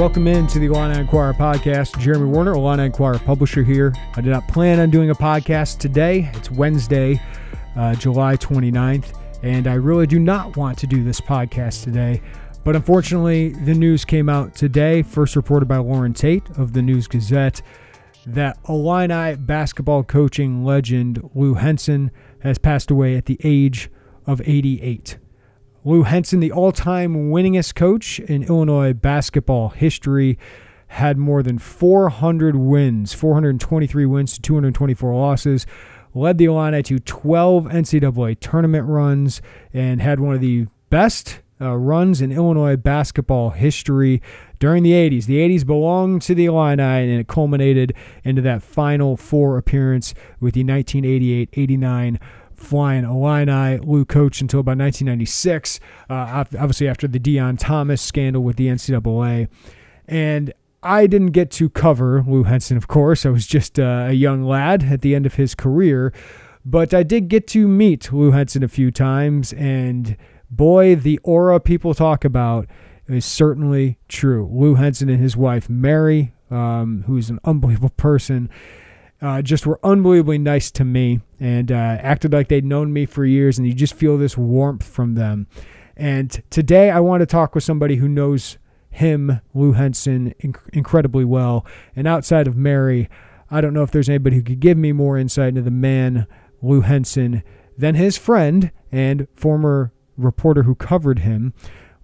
Welcome in to the Illini Inquirer podcast. Jeremy Werner, Illini Inquirer publisher here. I did not plan on doing a podcast today. It's Wednesday, uh, July 29th, and I really do not want to do this podcast today. But unfortunately, the news came out today, first reported by Loren Tate of the News Gazette, that Illini basketball coaching legend Lou Henson has passed away at the age of 88. Lou Henson, the all time winningest coach in Illinois basketball history, had more than 400 wins, 423 wins to 224 losses, led the Illini to 12 NCAA tournament runs, and had one of the best uh, runs in Illinois basketball history during the 80s. The 80s belonged to the Illini, and it culminated into that Final Four appearance with the 1988 89 Flying Illini. Lou coached until about 1996, uh, obviously after the Deon Thomas scandal with the NCAA. And I didn't get to cover Lou Henson, of course. I was just uh, a young lad at the end of his career. But I did get to meet Lou Henson a few times, and boy, the aura people talk about is certainly true. Lou Henson and his wife, Mary, um, who's an unbelievable person, uh, just were unbelievably nice to me and uh, acted like they'd known me for years, and you just feel this warmth from them. And today I want to talk with somebody who knows him, Lou Henson, inc- incredibly well. And outside of Mary, I don't know if there's anybody who could give me more insight into the man, Lou Henson, than his friend and former reporter who covered him,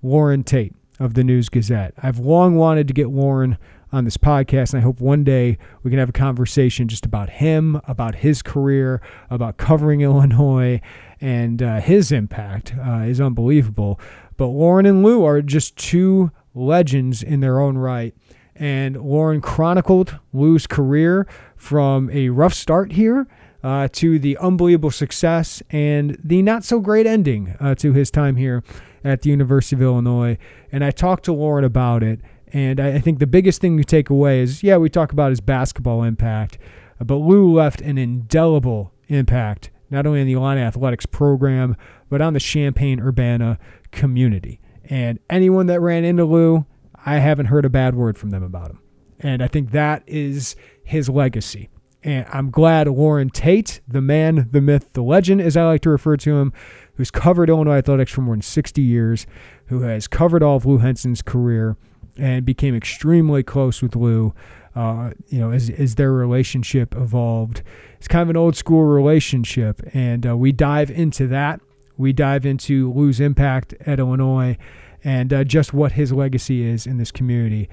Loren Tate of the News Gazette. I've long wanted to get Loren on this podcast. And I hope one day we can have a conversation just about him, about his career, about covering Illinois, and uh, his impact uh, is unbelievable. But Loren and Lou are just two legends in their own right. And Loren chronicled Lou's career from a rough start here uh, to the unbelievable success and the not so great ending uh, to his time here at the University of Illinois. And I talked to Loren about it. And I think the biggest thing you take away is yeah, we talk about his basketball impact, but Lou left an indelible impact, not only in the Illini athletics program, but on the Champaign Urbana community. And anyone that ran into Lou, I haven't heard a bad word from them about him. And I think that is his legacy. And I'm glad Loren Tate, the man, the myth, the legend, as I like to refer to him, who's covered Illinois athletics for more than 60 years, who has covered all of Lou Henson's career, and became extremely close with Lou. Uh, you know, as, as their relationship evolved, it's kind of an old school relationship, and uh, we dive into that. We dive into Lou's impact at Illinois, and uh, just what his legacy is in this community.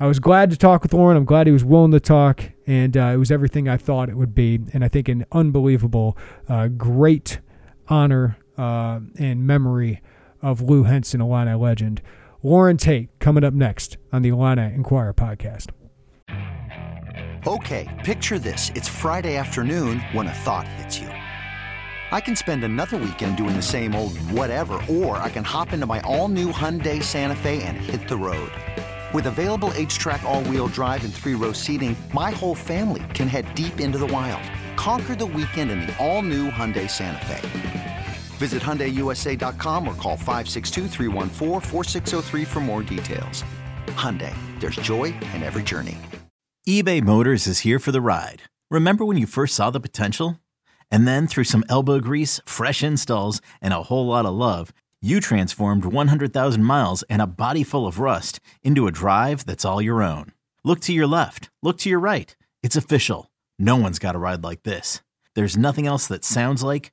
I was glad to talk with Loren. I'm glad he was willing to talk, and uh, it was everything I thought it would be. And I think an unbelievable, uh, great honor uh, and memory of Lou Henson, Illini legend. Loren Tate coming up next on the Illini Inquirer podcast. Okay, picture this. It's Friday afternoon when a thought hits you. I can spend another weekend doing the same old whatever, or I can hop into my all new Hyundai Santa Fe and hit the road. With available HTRAC, all wheel drive, and three row seating, my whole family can head deep into the wild. Conquer the weekend in the all new Hyundai Santa Fe. Visit HyundaiUSA.com or call 562 for more details. Hyundai, there's joy in every journey. eBay Motors is here for the ride. Remember when you first saw the potential? And then through some elbow grease, fresh installs, and a whole lot of love, you transformed 100,000 miles and a body full of rust into a drive that's all your own. Look to your left. Look to your right. It's official. No one's got a ride like this. There's nothing else that sounds like,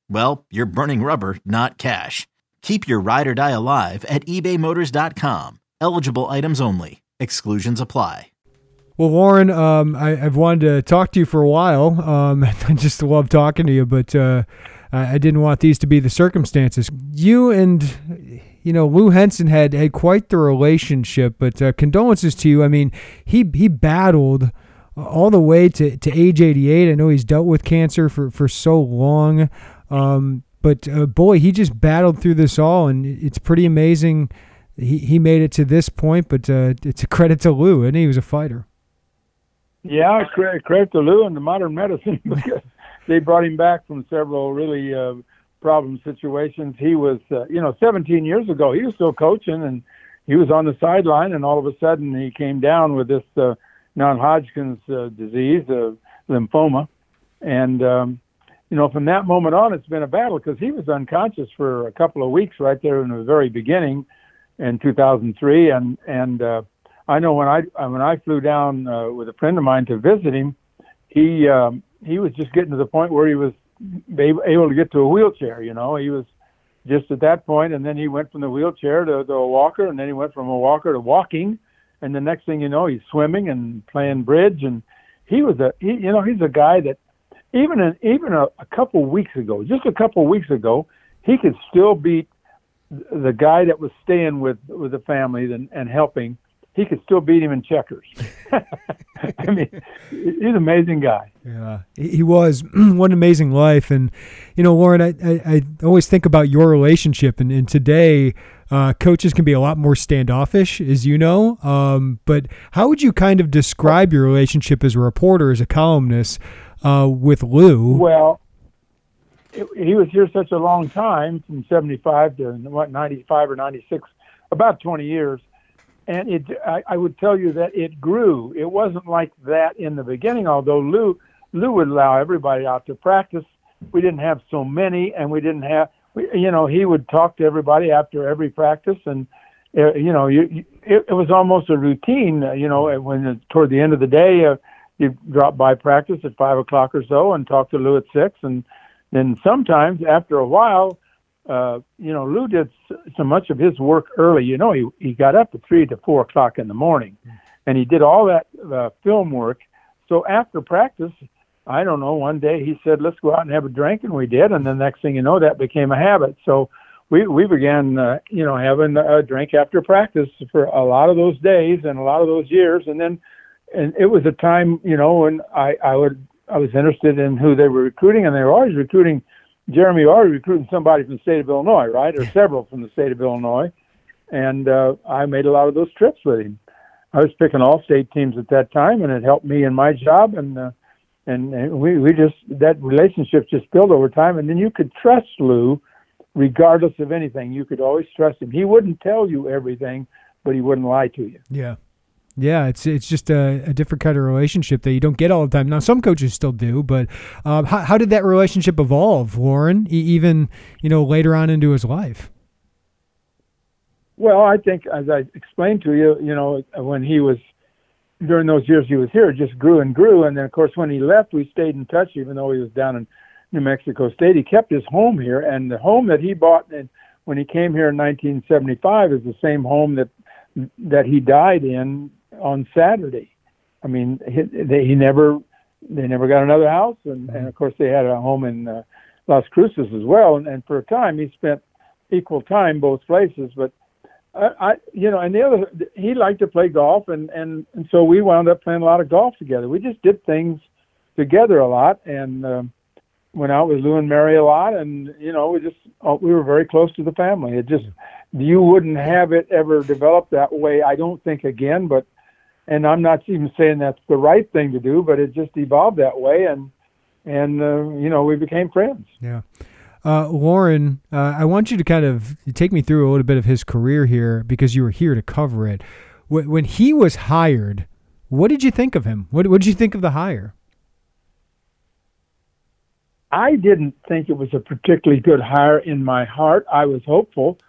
well, you're burning rubber, not cash. Keep your ride or die alive at ebaymotors.com. Eligible items only. Exclusions apply. Well, Warren, um, I, have wanted to talk to you for a while. Um, I just love talking to you, but uh, I, I didn't want these to be the circumstances. You and you know Lou Henson had had quite the relationship, but uh, condolences to you. I mean, he he battled all the way to, to age 88. I know he's dealt with cancer for, for so long. Um, but uh, boy, he just battled through this all, and it's pretty amazing. He he made it to this point, but uh, it's a credit to Lou, and he was a fighter. Yeah, credit, to Lou and the modern medicine because they brought him back from several really uh, problem situations. He was, uh, you know, 17 years ago, he was still coaching and he was on the sideline, and all of a sudden he came down with this uh, non-Hodgkin's uh, disease, lymphoma, and um, you know, from that moment on, it's been a battle because he was unconscious for a couple of weeks right there in the very beginning in 2003. And and uh, I know when I when I flew down uh, with a friend of mine to visit him, he um, he was just getting to the point where he was able to get to a wheelchair. You know, he was just at that point, and then he went from the wheelchair to, to a walker, and then he went from a walker to walking, and the next thing you know, he's swimming and playing bridge, and he was a he, you know he's a guy that even even a, a couple weeks ago, just a couple weeks ago, he could still beat the guy that was staying with with the family and, and helping. He could still beat him in checkers. I mean, he's an amazing guy. Yeah, he was. what an amazing life. And, you know, Loren, I, I, I always think about your relationship. And, and today, uh, coaches can be a lot more standoffish, as you know. Um, but how would you kind of describe your relationship as a reporter, as a columnist? Uh, with Lou. Well, it, he was here such a long time, from '75 to what '95 or '96, about 20 years. And it, I, I would tell you that it grew. It wasn't like that in the beginning, although Lou, Lou would allow everybody out to practice. We didn't have so many, and we didn't have, we, you know, he would talk to everybody after every practice, and uh, you know, you, you, it, it was almost a routine. Uh, you know, when uh, toward the end of the day, uh, you drop by practice at five o'clock or so and talk to Lou at six, and then sometimes after a while, uh, you know, Lou did so much of his work early. You know, he he got up at three to four o'clock in the morning, and he did all that uh, film work. So after practice, I don't know. One day he said, "Let's go out and have a drink," and we did. And the next thing you know, that became a habit. So we we began, uh, you know, having a drink after practice for a lot of those days and a lot of those years, and then and it was a time, you know, when I, I would I was interested in who they were recruiting, and they were always recruiting. Jeremy always recruiting somebody from the state of Illinois, right, or several from the state of Illinois, and uh, I made a lot of those trips with him. I was picking all state teams at that time, and it helped me in my job, and uh, and, and we we just that relationship just built over time, and then you could trust Lou, regardless of anything. You could always trust him. He wouldn't tell you everything, but he wouldn't lie to you. Yeah. Yeah, it's it's just a, a, different kind of relationship that you don't get all the time. Now, some coaches still do, but um, how, how did that relationship evolve, Warren? even you know later on into his life. Well, I think as I explained to you, you know, when he was during those years he was here, it just grew and grew, and then of course when he left, we stayed in touch, even though he was down in New Mexico State. He kept his home here, and the home that he bought when he came here in 1975 is the same home that that he died in on Saturday. I mean, he, they, he never they never got another house, and, and of course they had a home in uh, Las Cruces as well. And, and for a time, he spent equal time both places. But I, I, you know, and the other, he liked to play golf, and and and so we wound up playing a lot of golf together. We just did things together a lot, and um, went out with Lou and Mary a lot, and you know, we just uh, we were very close to the family. It just you wouldn't have it ever develop that way. I don't think again, but and I'm not even saying that's the right thing to do, but it just evolved that way, and and uh, you know we became friends. Yeah. Uh, Loren, uh, I want you to kind of take me through a little bit of his career here because you were here to cover it. When he was hired, what did you think of him? What, what did you think of the hire? I didn't think it was a particularly good hire in my heart. I was hopeful.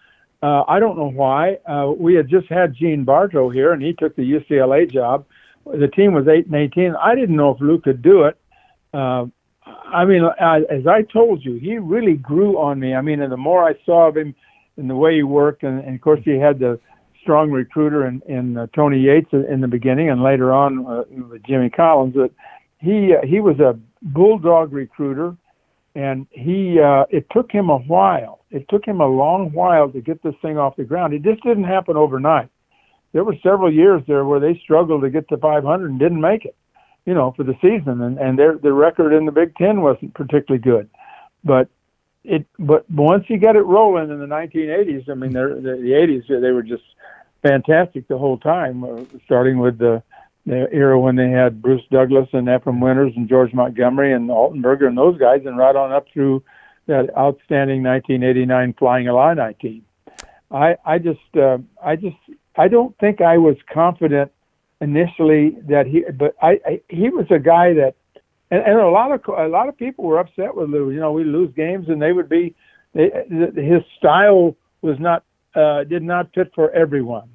Uh, I don't know why. Uh, we had just had Gene Bartow here, and he took the UCLA job. The team was eight and eighteen. I didn't know if Lou could do it. Uh, I mean, I, as I told you, he really grew on me. I mean, and the more I saw of him, and the way he worked, and, and of course he had the strong recruiter in, in uh, Tony Yates in the beginning, and later on uh, with Jimmy Collins. That he uh, he was a bulldog recruiter and he uh, it took him a while. It took him a long while to get this thing off the ground. It just didn't happen overnight. There were several years there where they struggled to get to 500 and didn't make it, you know, for the season, and and their their record in the Big Ten wasn't particularly good, but it but once he got it rolling in the 1980s, I mean, the, the 80s they were just fantastic the whole time, uh, starting with the the era when they had Bruce Douglas and Efrem Winters and George Montgomery and Altenberger and those guys, and right on up through that outstanding 1989 Flying Illini team. I I just uh, I just I don't think I was confident initially that he, but I, I he was a guy that, and, and a lot of a lot of people were upset with Lou. You know, we lose games and they would be, they, his style was not uh, did not fit for everyone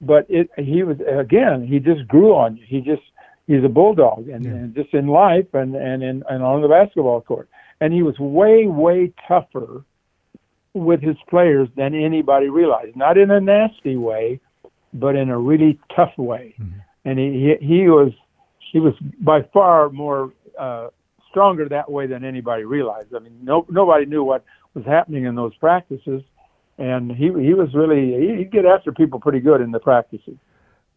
but it he was again he just grew on you. He just he's a bulldog and, yeah. and just in life and and in, and on the basketball court. And he was way way tougher with his players than anybody realized. Not in a nasty way, but in a really tough way. Mm-hmm. And he, he he was he was by far more uh, stronger that way than anybody realized. I mean, no nobody knew what was happening in those practices and he he was really he'd get after people pretty good in the practices.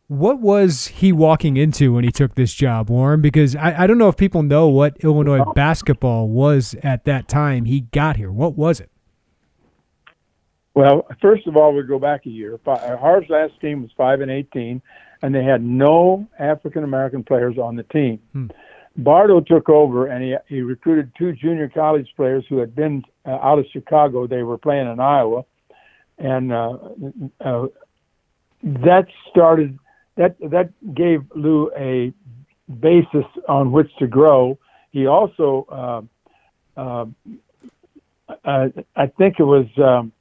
What was he walking into when he took this job, Warren? Because I, I don't know if people know what Illinois basketball was at that time he got here. What was it? Well, first of all, we go back a year. Harv's last team was five and eighteen, and they had no African American players on the team. Hmm. Bartow took over, and he he recruited two junior college players who had been uh, out of Chicago. They were playing in Iowa, and uh, uh, that started that that gave Lou a basis on which to grow. He also, uh, uh, uh, I think it was um,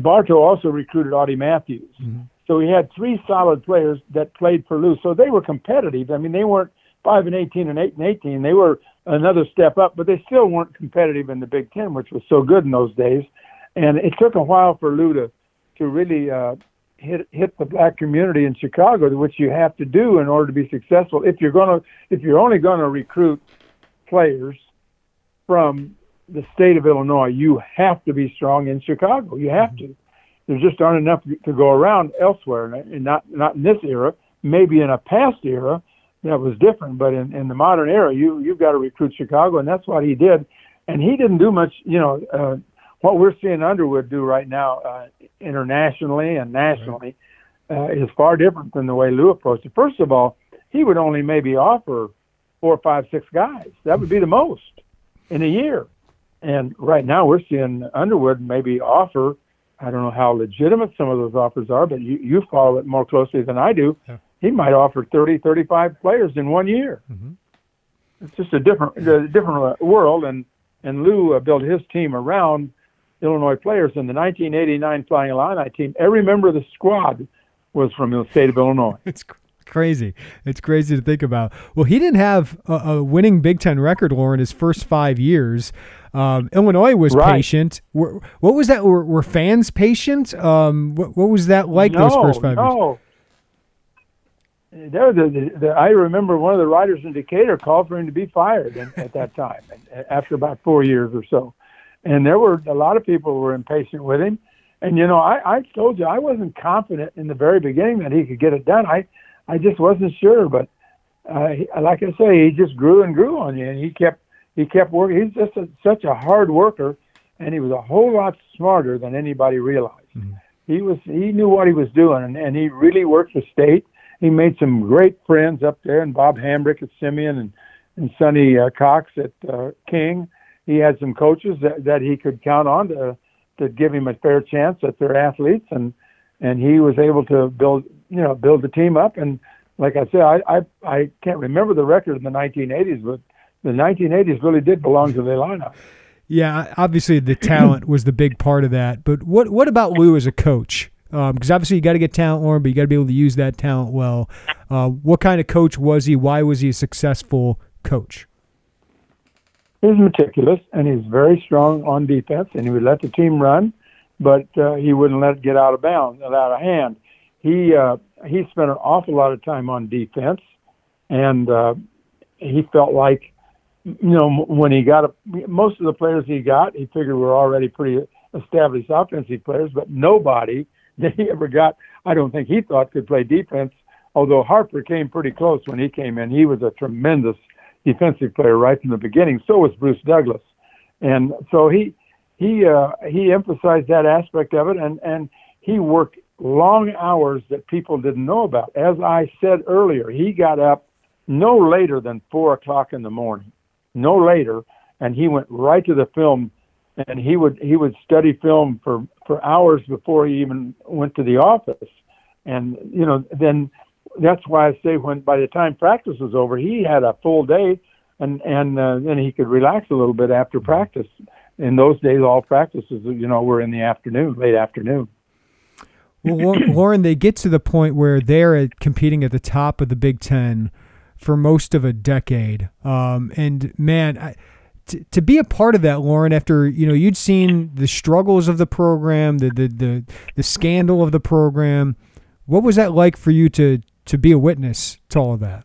Bartow also recruited Audie Matthews. Mm-hmm. So he had three solid players that played for Lou. So they were competitive. I mean, they weren't five and eighteen and eight and eighteen. They were another step up, but they still weren't competitive in the Big Ten, which was so good in those days and it took a while for Lou to to really uh, hit hit the black community in Chicago, which you have to do in order to be successful. If you're gonna if you're only going to recruit players from the state of Illinois, you have to be strong in Chicago. You have mm-hmm. to. There just aren't enough to go around elsewhere, and not not in this era. Maybe in a past era that was different, but in, in the modern era, you you've got to recruit Chicago, and that's what he did. And he didn't do much, you know. Uh, what we're seeing Underwood do right now, uh, internationally and nationally, uh, is far different than the way Lou approached it. First of all, he would only maybe offer four, five, six guys. That would be the most in a year. And right now, we're seeing Underwood maybe offer. I don't know how legitimate some of those offers are, but you, you follow it more closely than I do. Yeah. He might offer 30, 35 players in one year. Mm-hmm. It's just a different, a different world, and and Lou uh, built his team around Illinois players in the 1989 Flying Illini team. Every member of the squad was from the state of Illinois. it's crazy. It's crazy to think about. Well, he didn't have a, a winning Big Ten record, Loren, his first five years. Um, Illinois was right. patient. Were, what was that? Were, were fans patient? Um, what, what, was that like no, those first five no. years? There, the, the, I remember one of the writers in Decatur called for him to be fired at that time, and, after about four years or so and there were a lot of people who were impatient with him. And you know, I, I told you I wasn't confident in the very beginning that he could get it done. I, I just wasn't sure. But uh, he, like I say, he just grew and grew on you, and he kept he kept working. He's just a, such a hard worker, and he was a whole lot smarter than anybody realized. Mm-hmm. He was he knew what he was doing, and, and he really worked for state. He made some great friends up there, and Bob Hambrick at Simeon, and and Sonny uh, Cox at uh, King he had some coaches that, that he could count on to to give him a fair chance at their athletes, and and he was able to build you know build the team up. And like I said, I I, I can't remember the record in the 1980s, but the 1980s really did belong to the lineup. Yeah, obviously the talent was the big part of that. But what what about Lou as a coach? Because um, obviously you got to get talent, Loren, but you got to be able to use that talent well. Uh, what kind of coach was he? Why was he a successful coach? He's meticulous and he's very strong on defense, and he would let the team run, but uh, he wouldn't let it get out of bounds, out of hand. He uh, he spent an awful lot of time on defense, and uh, he felt like you know, when he got a, most of the players he got, he figured were already pretty established offensive players, but nobody that he ever got, I don't think he thought could play defense. Although Harper came pretty close when he came in, he was a tremendous defensive player right from the beginning. So was Bruce Douglas, and so he he uh, he emphasized that aspect of it, and and he worked long hours that people didn't know about. As I said earlier, he got up no later than four o'clock in the morning no later, and he went right to the film, and he would he would study film for for hours before he even went to the office, and you know then that's why I say when by the time practice was over, he had a full day, and and uh, then he could relax a little bit after practice. In those days, all practices you know were in the afternoon, late afternoon. Well, Loren, they get to the point where they're competing at the top of the Big Ten for most of a decade. Um, and man, I, to, to be a part of that, Loren, after you know you'd seen the struggles of the program, the, the the the scandal of the program, what was that like for you to to be a witness to all of that?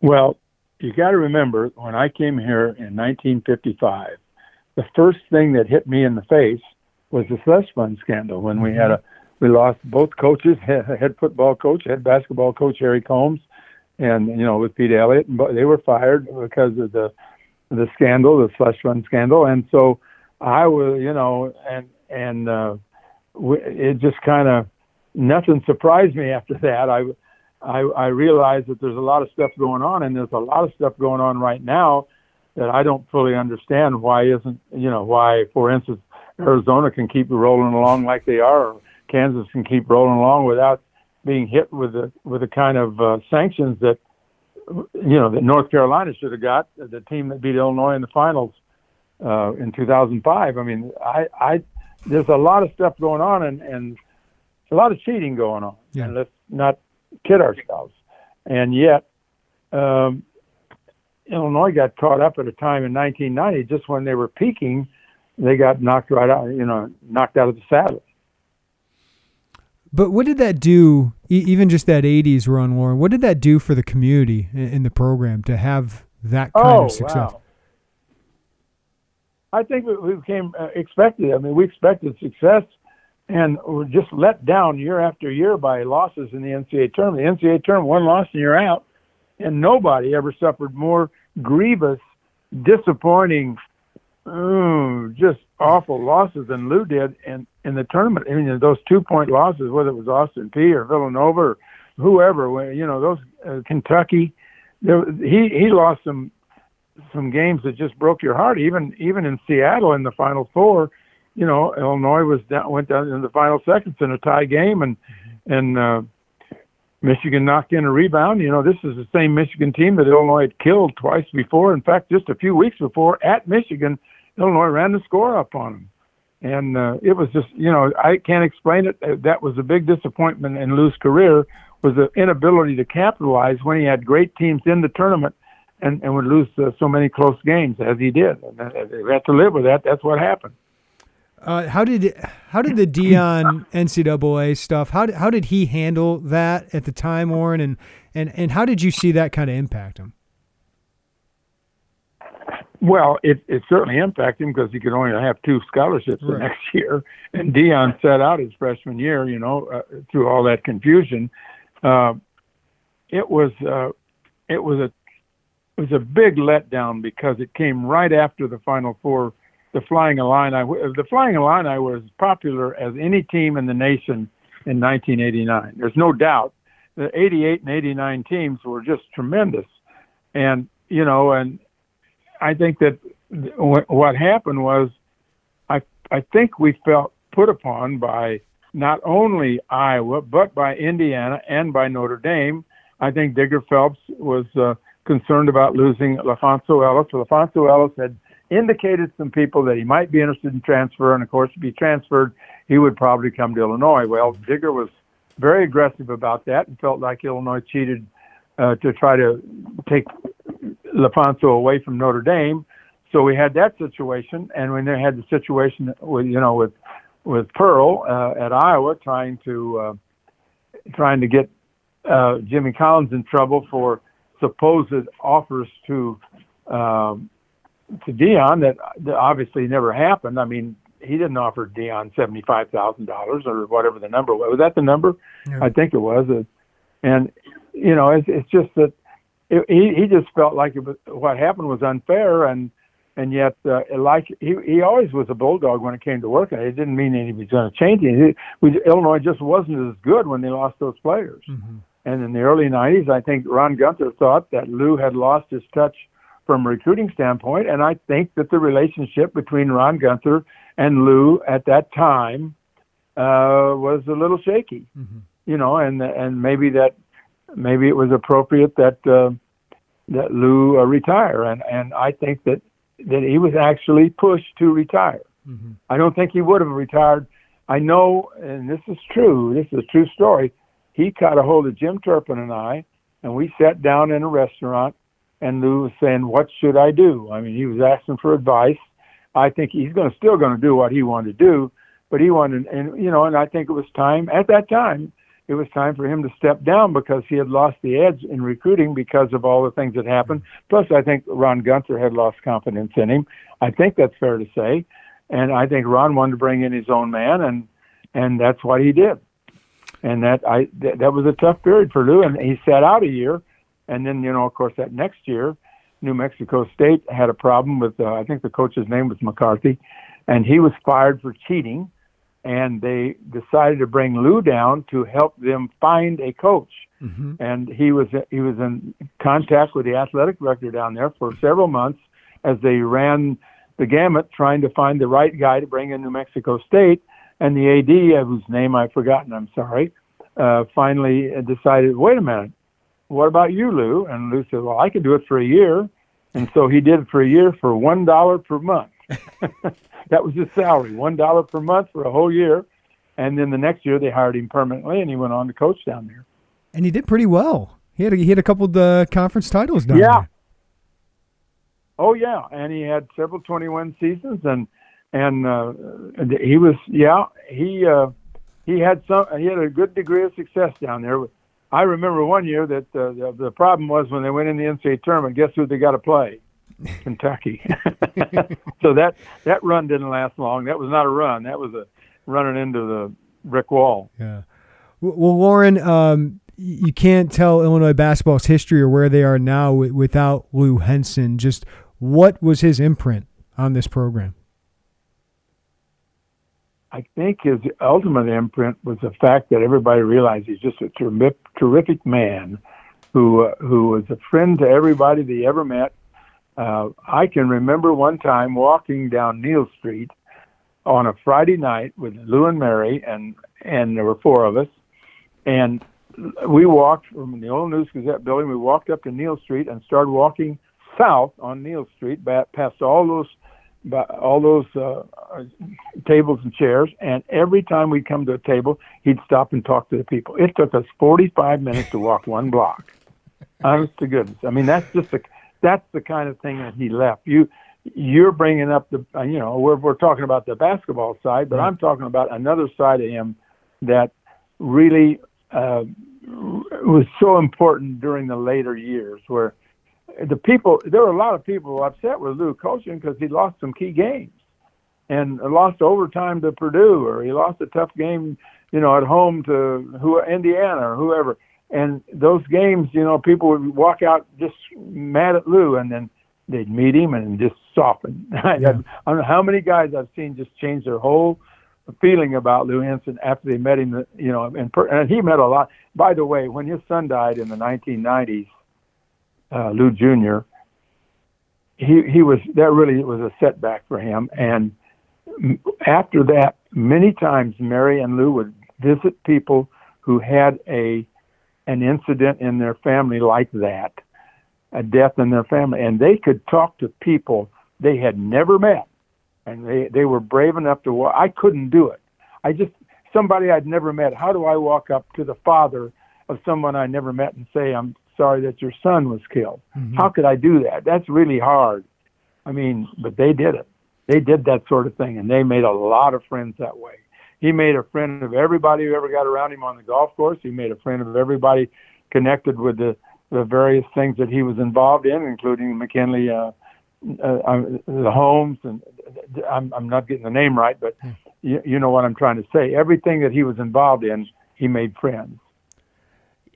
Well, you got to remember when I came here in 1955, the first thing that hit me in the face was the slush fund scandal when we had a we lost both coaches, head football coach, head basketball coach Harry Combes, and you know with Pete Elliott, but they were fired because of the the scandal, the slush fund scandal, and so I was, you know, and and uh, it just kind of nothing surprised me after that. I, I I realized that there's a lot of stuff going on, and there's a lot of stuff going on right now that I don't fully understand. Why isn't you know why, for instance, Arizona can keep rolling along like they are, or Kansas can keep rolling along without being hit with the with the kind of uh, sanctions that you know that North Carolina should have got the team that beat Illinois in the finals uh, in 2005. I mean, I, I there's a lot of stuff going on and and a lot of cheating going on. Yeah. And let's not kid ourselves. And yet, um, Illinois got caught up at a time in 1990, just when they were peaking, they got knocked right out. You know, knocked out of the saddle. But what did that do? even just that '80s run, Warren? What did that do for the community in, the program to have that kind oh, of success? Wow. I think we became uh, expected. I mean, we expected success, and were just let down year after year by losses in the NCAA tournament. The NCAA tournament, one loss and you're out, and nobody ever suffered more grievous, disappointing, oh, just awful losses than Lou did in in the tournament. I mean, those two point losses, whether it was Austin Peay or Villanova or whoever, you know, those uh, Kentucky, there, he he lost some some games that just broke your heart. Even even in Seattle in the Final Four, you know, Illinois was down, went down in the final seconds in a tie game, and and uh, Michigan knocked in a rebound. You know, this is the same Michigan team that Illinois had killed twice before. In fact, just a few weeks before at Michigan, Illinois ran the score up on them and uh, it was just you know I can't explain it. Uh, that was a big disappointment in Lou's career was the inability to capitalize when he had great teams in the tournament and and would lose uh, so many close games as he did. And uh, they had to live with that. That's what happened. Uh, how did how did the Deon NCAA stuff? How did, how did he handle that at the time, Warren? And and and how did you see that kind of impact him? Well, it, it certainly impacted him because he could only have two scholarships right. the next year, and Deon set out his freshman year. You know, uh, through all that confusion, uh, it was uh, it was a it was a big letdown because it came right after the Final Four. The Flying Illini, the Flying Illini were as popular as any team in the nation in 1989. There's no doubt. The 88 and 89 teams were just tremendous, and you know, and I think that what happened was, I I think we felt put upon by not only Iowa but by Indiana and by Notre Dame. I think Digger Phelps was uh, concerned about losing LaPhonso Ellis. LaPhonso Ellis had indicated some people that he might be interested in transfer, and of course, to be transferred, he would probably come to Illinois. Well, Digger was very aggressive about that and felt like Illinois cheated uh, to try to take LaPhonso away from Notre Dame. So we had that situation, and when they had the situation with you know with with Pearl uh, at Iowa trying to uh, trying to get uh, Jimmy Collins in trouble for supposed offers to um, to Deon that, that obviously never happened. I mean, he didn't offer Deon seventy five thousand dollars or whatever the number was. Was that the number? Yeah. I think it was. And you know, it's, it's just that it, he he just felt like it was, what happened was unfair, and and yet uh, like he he always was a bulldog when it came to working. It didn't mean he was going to change it. We, Illinois just wasn't as good when they lost those players. Mm-hmm. And in the early '90s, I think Ron Guenther thought that Lou had lost his touch from a recruiting standpoint, and I think that the relationship between Ron Guenther and Lou at that time uh, was a little shaky. Mm-hmm. You know, and and maybe that maybe it was appropriate that uh, that Lou uh, retire, and and I think that that he was actually pushed to retire. Mm-hmm. I don't think he would have retired. I know, and this is true. This is a true story. He caught a hold of Jim Turpin and I, and we sat down in a restaurant. And Lou was saying, "What should I do?" I mean, he was asking for advice. I think he's going to still going to do what he wanted to do, but he wanted, and you know, and I think it was time at that time it was time for him to step down because he had lost the edge in recruiting because of all the things that happened. Plus, I think Ron Guenther had lost confidence in him. I think that's fair to say, and I think Ron wanted to bring in his own man, and and that's what he did. And that I th- that was a tough period for Lou, and he sat out a year, and then you know, of course, that next year, New Mexico State had a problem with uh, I think the coach's name was McCarthy, and he was fired for cheating and they decided to bring Lou down to help them find a coach. Mm-hmm. And he was he was in contact with the athletic director down there for several months as they ran the gamut trying to find the right guy to bring in New Mexico State. And the AD, whose name I've forgotten, I'm sorry, uh, finally decided, wait a minute, what about you, Lou? And Lou said, well, I could do it for a year. And so he did it for a year for one dollar per month. that was his salary, one dollar per month for a whole year. And then the next year they hired him permanently, and he went on to coach down there. And he did pretty well. He had a, he had a couple of the conference titles down there. yeah. there. Oh yeah, and he had several 21 seasons, and and uh, he was yeah he uh, he had some he had a good degree of success down there. I remember one year that uh, the, the problem was when they went in the NCAA tournament. Guess who they got to play? Kentucky. so that that run didn't last long. That was not a run. That was a running into the brick wall. Yeah. Well, Warren, um, you can't tell Illinois basketball's history or where they are now without Lou Henson. Just what was his imprint on this program? I think his ultimate imprint was the fact that everybody realized he's just a terrific man who uh, who was a friend to everybody that he ever met uh, I can remember one time walking down Neil Street on a Friday night with Lou and Mary, and and there were four of us, and we walked from the old News Gazette building. We walked up to Neil Street and started walking south on Neil Street, past all those all those uh, tables and chairs. And every time we'd come to a table, he'd stop and talk to the people. It took us 45 minutes to walk one block. Honest to goodness. I mean, that's just a that's the kind of thing that he left. You you're bringing up the uh, you know we're we're talking about the basketball side, but right. I'm talking about another side of him that really uh, was so important during the later years where the people there were a lot of people upset with Lou coaching because he lost some key games and lost overtime to Purdue or he lost a tough game you know at home to who Indiana or whoever and those games, you know, people would walk out just mad at Lou, and then they'd meet him and just soften. Yeah. I don't know how many guys I've seen just change their whole feeling about Lou Henson after they met him. You know, and, per, and he met a lot. By the way, when his son died in the 1990s, uh, Lou Jr., he he was that really was a setback for him. And after that, many times Mary and Lou would visit people who had a an incident in their family like that, a death in their family, and they could talk to people they had never met, and they they were brave enough to. Walk. I couldn't do it. I just somebody I'd never met. How do I walk up to the father of someone I never met and say, "I'm sorry that your son was killed"? Mm-hmm. How could I do that? That's really hard. I mean, but they did it. They did that sort of thing, and they made a lot of friends that way. He made a friend of everybody who ever got around him on the golf course. He made a friend of everybody connected with the the various things that he was involved in, including McKinley, uh, uh, uh, the homes, and I'm, I'm not getting the name right, but hmm. you, you know what I'm trying to say. Everything that he was involved in, he made friends.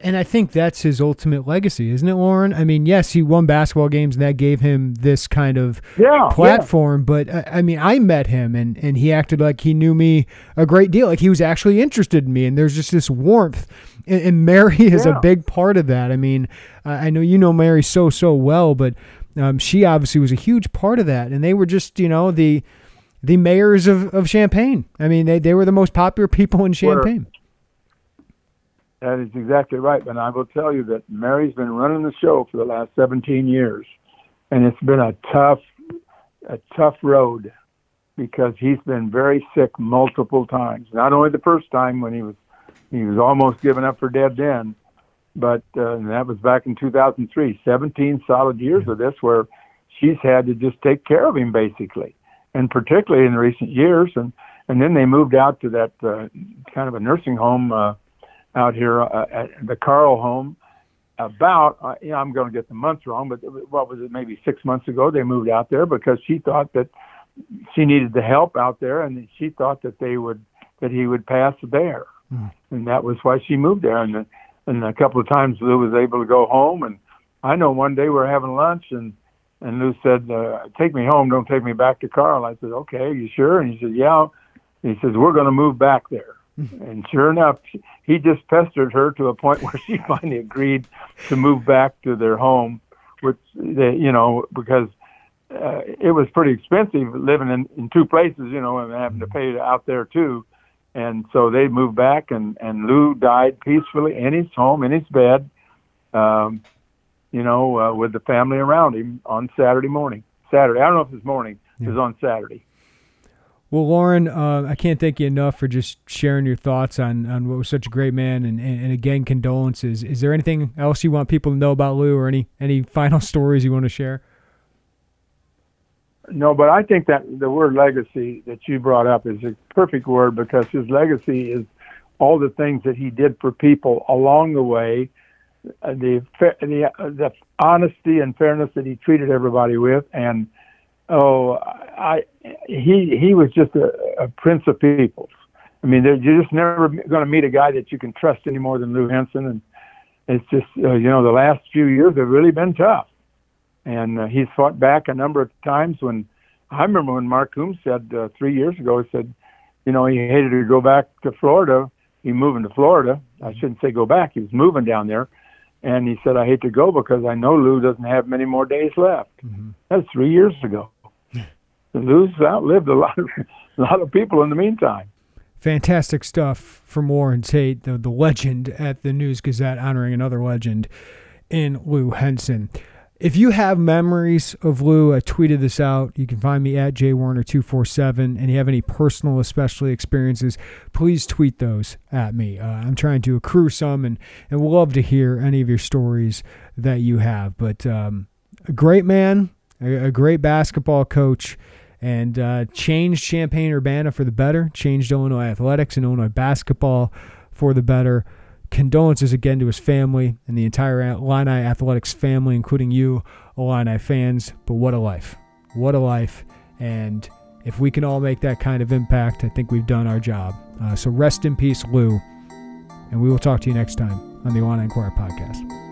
And I think that's his ultimate legacy, isn't it, Loren? I mean, yes, he won basketball games and that gave him this kind of yeah, platform. Yeah. But uh, I mean, I met him and, and he acted like he knew me a great deal. Like he was actually interested in me. And there's just this warmth. And, and Mary is yeah. a big part of that. I mean, I know you know Mary so, so well, but um, she obviously was a huge part of that. And they were just, you know, the the mayors of, of Champaign. I mean, they, they were the most popular people in Champaign. That is exactly right. And I will tell you that Mary's been running the show for the last 17 years. And it's been a tough, a tough road because he's been very sick multiple times. Not only the first time when he was, he was almost given up for dead then, but uh, that was back in 2003. 17 solid years of this where she's had to just take care of him basically, and particularly in recent years. And and then they moved out to that uh, kind of a nursing home. Uh, out here uh, at the Carl home about uh, you know, I'm going to get the months wrong, but what was it? Maybe six months ago they moved out there because she thought that she needed the help out there, and she thought that they would that he would pass there, mm. and that was why she moved there. And and a couple of times Lou was able to go home, and I know one day we we're having lunch and. And Lou said, uh, "Take me home. Don't take me back to Carl. I said, "Okay, you sure?" And he said, "Yeah." He says, "We're going to move back there." And sure enough, he just pestered her to a point where she finally agreed to move back to their home, which they, you know, because uh, it was pretty expensive living in, in two places, you know, and having to pay out there too. And so they moved back, and and Lou died peacefully in his home, in his bed, um, you know, uh, with the family around him on Saturday morning. Saturday, I don't know if it's morning. Yeah. It was on Saturday. Well, Loren, uh, I can't thank you enough for just sharing your thoughts on, on what was such a great man, and, and, and, again, condolences. Is there anything else you want people to know about Lou, or any any final stories you want to share? No, but I think that the word legacy that you brought up is a perfect word because his legacy is all the things that he did for people along the way, uh, the the uh, the honesty and fairness that he treated everybody with, and oh, I he he was just a, a prince of peoples. I mean, you're just never going to meet a guy that you can trust any more than Lou Henson, and it's just uh, you know the last few years have really been tough, and uh, he's fought back a number of times. When I remember when Mark Coombs said uh, three years ago, he said, you know, he hated to go back to Florida. He moving to Florida. I shouldn't say go back. He was moving down there, and he said, I hate to go because I know Lou doesn't have many more days left. Mm-hmm. That's three years ago. Lou's outlived a lot of a lot of people in the meantime. Fantastic stuff from Loren Tate, the, the legend at the News Gazette, honoring another legend in Lou Henson. If you have memories of Lou, I tweeted this out. You can find me at jwerner247. And you have any personal, especially experiences, please tweet those at me. Uh, I'm trying to accrue some and, and love to hear any of your stories that you have. But um, a great man, a, a great basketball coach and uh, changed Champaign Urbana for the better, changed Illinois athletics and Illinois basketball for the better. Condolences again to his family and the entire Illini athletics family, including you, Illini fans. But what a life! What a life! And if we can all make that kind of impact, I think we've done our job. Uh, so rest in peace, Lou. And we will talk to you next time on the Illini Inquirer podcast.